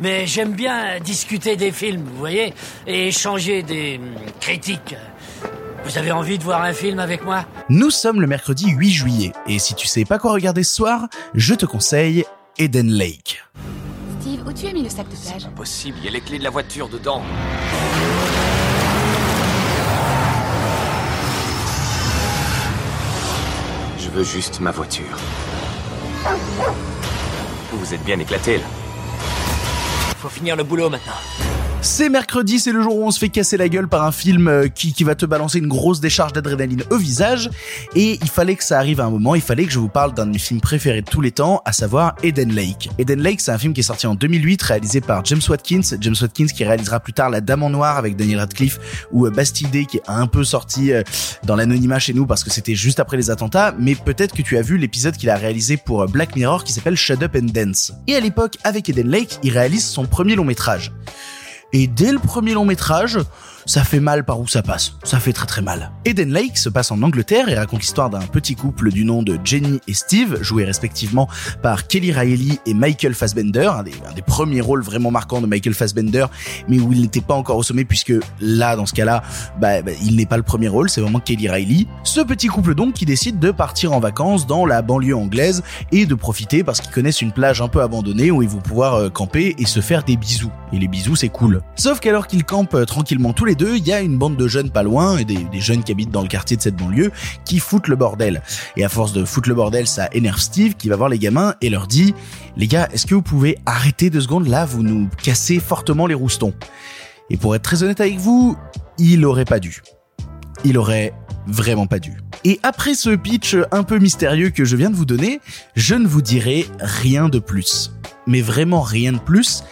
Mais j'aime bien discuter des films, vous voyez, et échanger des hum, critiques. Vous avez envie de voir un film avec moi? Nous sommes le mercredi 8 juillet, et si tu sais pas quoi regarder ce soir, je te conseille Eden Lake. Steve, où tu as mis le sac de plage? Possible, il y a les clés de la voiture dedans. Je veux juste ma voiture. Vous êtes bien éclaté là. Faut finir le boulot maintenant. C'est mercredi, c'est le jour où on se fait casser la gueule par un film euh, qui, va te balancer une grosse décharge d'adrénaline au visage. Et il fallait que ça arrive à un moment, il fallait que je vous parle d'un de mes films préférés de tous les temps, à savoir Eden Lake. Eden Lake, c'est un film qui est sorti en 2008, réalisé par James Watkins. James Watkins qui réalisera plus tard La Dame en Noir avec Daniel Radcliffe ou euh, Bastille qui est un peu sorti euh, dans l'anonymat chez nous parce que c'était juste après les attentats. Mais peut-être que tu as vu l'épisode qu'il a réalisé pour Black Mirror qui s'appelle Shut Up and Dance. Et à l'époque, avec Eden Lake, il réalise son premier long métrage. Et dès le premier long métrage, ça fait mal par où ça passe. Ça fait très très mal. Eden Lake se passe en Angleterre et raconte l'histoire d'un petit couple du nom de Jenny et Steve, joués respectivement par Kelly Riley et Michael Fassbender, un des, premiers rôles vraiment marquants de Michael Fassbender, mais où il n'était pas encore au sommet puisque là, dans ce cas-là, bah, bah, il n'est pas le premier rôle, c'est vraiment Kelly Riley. Ce petit couple donc qui décide de partir en vacances dans la banlieue anglaise et de profiter parce qu'ils connaissent une plage un peu abandonnée où ils vont pouvoir euh, camper et se faire des bisous. Et les bisous, c'est cool. Sauf qu'alors qu'ils campent euh, tranquillement tous les deux, il y a une bande de jeunes pas loin, et des, des jeunes qui habitent dans le quartier de cette banlieue, qui foutent le bordel. Et à force de foutre le bordel, ça énerve Steve, qui va voir les gamins et leur dit, les gars, est-ce que vous pouvez arrêter deux secondes? Là, vous nous cassez fortement les roustons. Et pour être très honnête avec vous, il aurait pas dû. Il aurait vraiment pas dû. Et après ce pitch un peu mystérieux que je viens de vous donner, je ne vous dirai rien de plus. Mais vraiment rien de plus,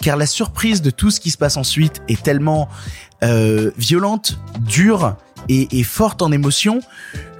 car la surprise de tout ce qui se passe ensuite est tellement euh, violente, dure et, et forte en émotion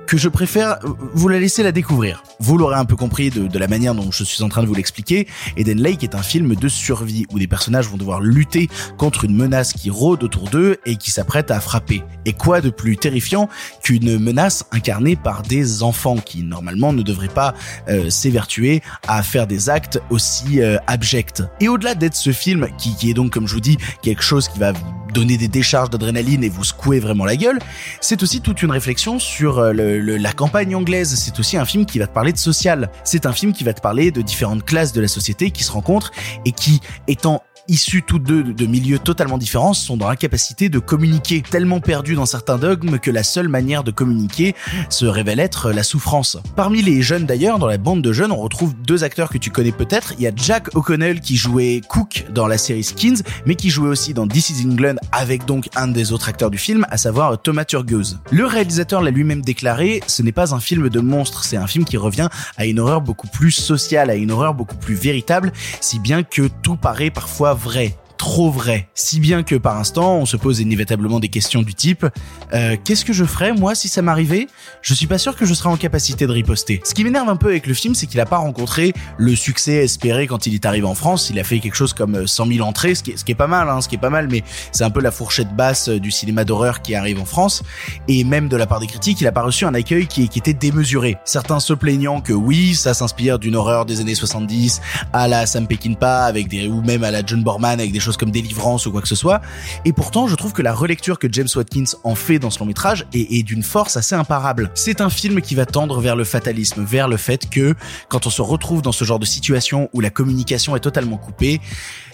que je préfère vous la laisser la découvrir. Vous l'aurez un peu compris de, de, la manière dont je suis en train de vous l'expliquer. Eden Lake est un film de survie où des personnages vont devoir lutter contre une menace qui rôde autour d'eux et qui s'apprête à frapper. Et quoi de plus terrifiant qu'une menace incarnée par des enfants qui normalement ne devraient pas euh, s'évertuer à faire des actes aussi euh, abjects. Et au-delà d'être ce film qui, qui est donc comme je vous dis quelque chose qui va donner des décharges d'adrénaline et vous secouer vraiment la gueule, c'est aussi toute une réflexion sur euh, la campagne anglaise. C'est aussi un film qui va te parler de social. C'est un film qui va te parler de différentes classes de la société qui se rencontrent et qui, étant issus tous deux de milieux totalement différents, sont dans l'incapacité de communiquer, tellement perdus dans certains dogmes que la seule manière de communiquer se révèle être la souffrance. Parmi les jeunes d'ailleurs, dans la bande de jeunes, on retrouve deux acteurs que tu connais peut-être. Il y a Jack O'Connell qui jouait Cook dans la série Skins, mais qui jouait aussi dans This is England avec donc un des autres acteurs du film, à savoir Thomas Turgoose. Le réalisateur l'a lui-même déclaré, ce n'est pas un film de monstre, c'est un film qui revient à une horreur beaucoup plus sociale, à une horreur beaucoup plus véritable, si bien que tout paraît parfois vrai trop vrai. Si bien que par instant, on se pose inévitablement des questions du type euh, qu'est-ce que je ferais moi si ça m'arrivait? Je suis pas sûr que je serais en capacité de riposter. Ce qui m'énerve un peu avec le film, c'est qu'il a pas rencontré le succès espéré quand il est arrivé en France. Il a fait quelque chose comme 100 000 entrées, ce qui est, pas mal, hein, ce qui est pas mal, mais c'est un peu la fourchette basse du cinéma d'horreur qui arrive en France. Et même de la part des critiques, il a pas reçu un accueil qui, qui était démesuré. Certains se plaignant que oui, ça s'inspire d'une horreur des années 70 à la Sam Peckinpah avec des ou même à la John Borman avec des choses comme Délivrance ou quoi que ce soit. Et pourtant, je trouve que la relecture que James Watkins en fait dans ce long métrage est, est d'une force assez imparable. C'est un film qui va tendre vers le fatalisme, vers le fait que quand on se retrouve dans ce genre de situation où la communication est totalement coupée,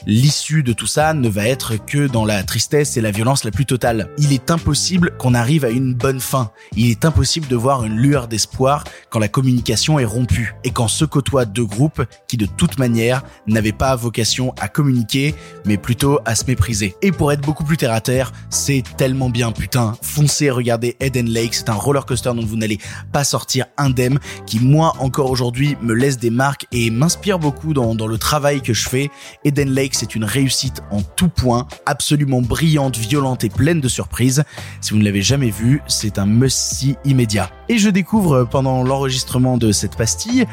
l'issue de tout ça ne va être que dans la tristesse et la violence la plus totale. Il est impossible qu'on arrive à une bonne fin. Il est impossible de voir une lueur d'espoir quand la communication est rompue et quand se côtoient deux groupes qui de toute manière n'avaient pas vocation à communiquer mais plutôt à se mépriser. Et pour être beaucoup plus terre à terre, c'est tellement bien putain. Foncez, regardez Eden Lake, c'est un roller coaster dont vous n'allez pas sortir indemne qui moi encore aujourd'hui me laisse des marques et m'inspire beaucoup dans, dans le travail que je fais. Eden Lake c'est une réussite en tout point, absolument brillante, violente et pleine de surprises. Si vous ne l'avez jamais vu, c'est un must-see immédiat. Et je découvre pendant l'enregistrement de cette pastille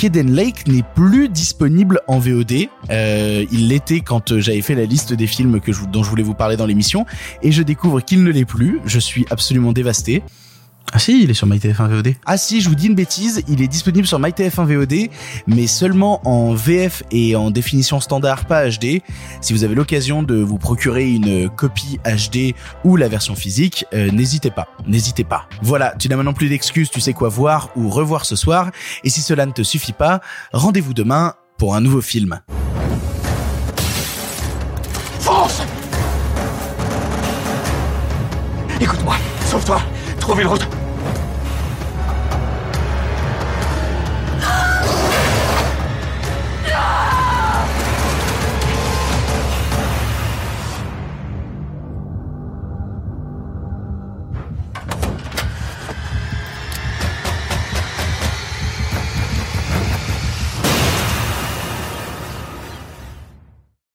qu'Eden Lake n'est plus disponible en VOD. Euh, il l'était quand j'avais fait la liste des films dont je voulais vous parler dans l'émission, et je découvre qu'il ne l'est plus. Je suis absolument dévasté. Ah si, il est sur MyTF1 VOD. Ah si, je vous dis une bêtise, il est disponible sur MyTF1 VOD, mais seulement en VF et en définition standard, pas HD. Si vous avez l'occasion de vous procurer une copie HD ou la version physique, euh, n'hésitez pas, n'hésitez pas. Voilà, tu n'as maintenant plus d'excuses, tu sais quoi voir ou revoir ce soir, et si cela ne te suffit pas, rendez-vous demain pour un nouveau film. Fonce Écoute-moi, sauve-toi, trouve une route.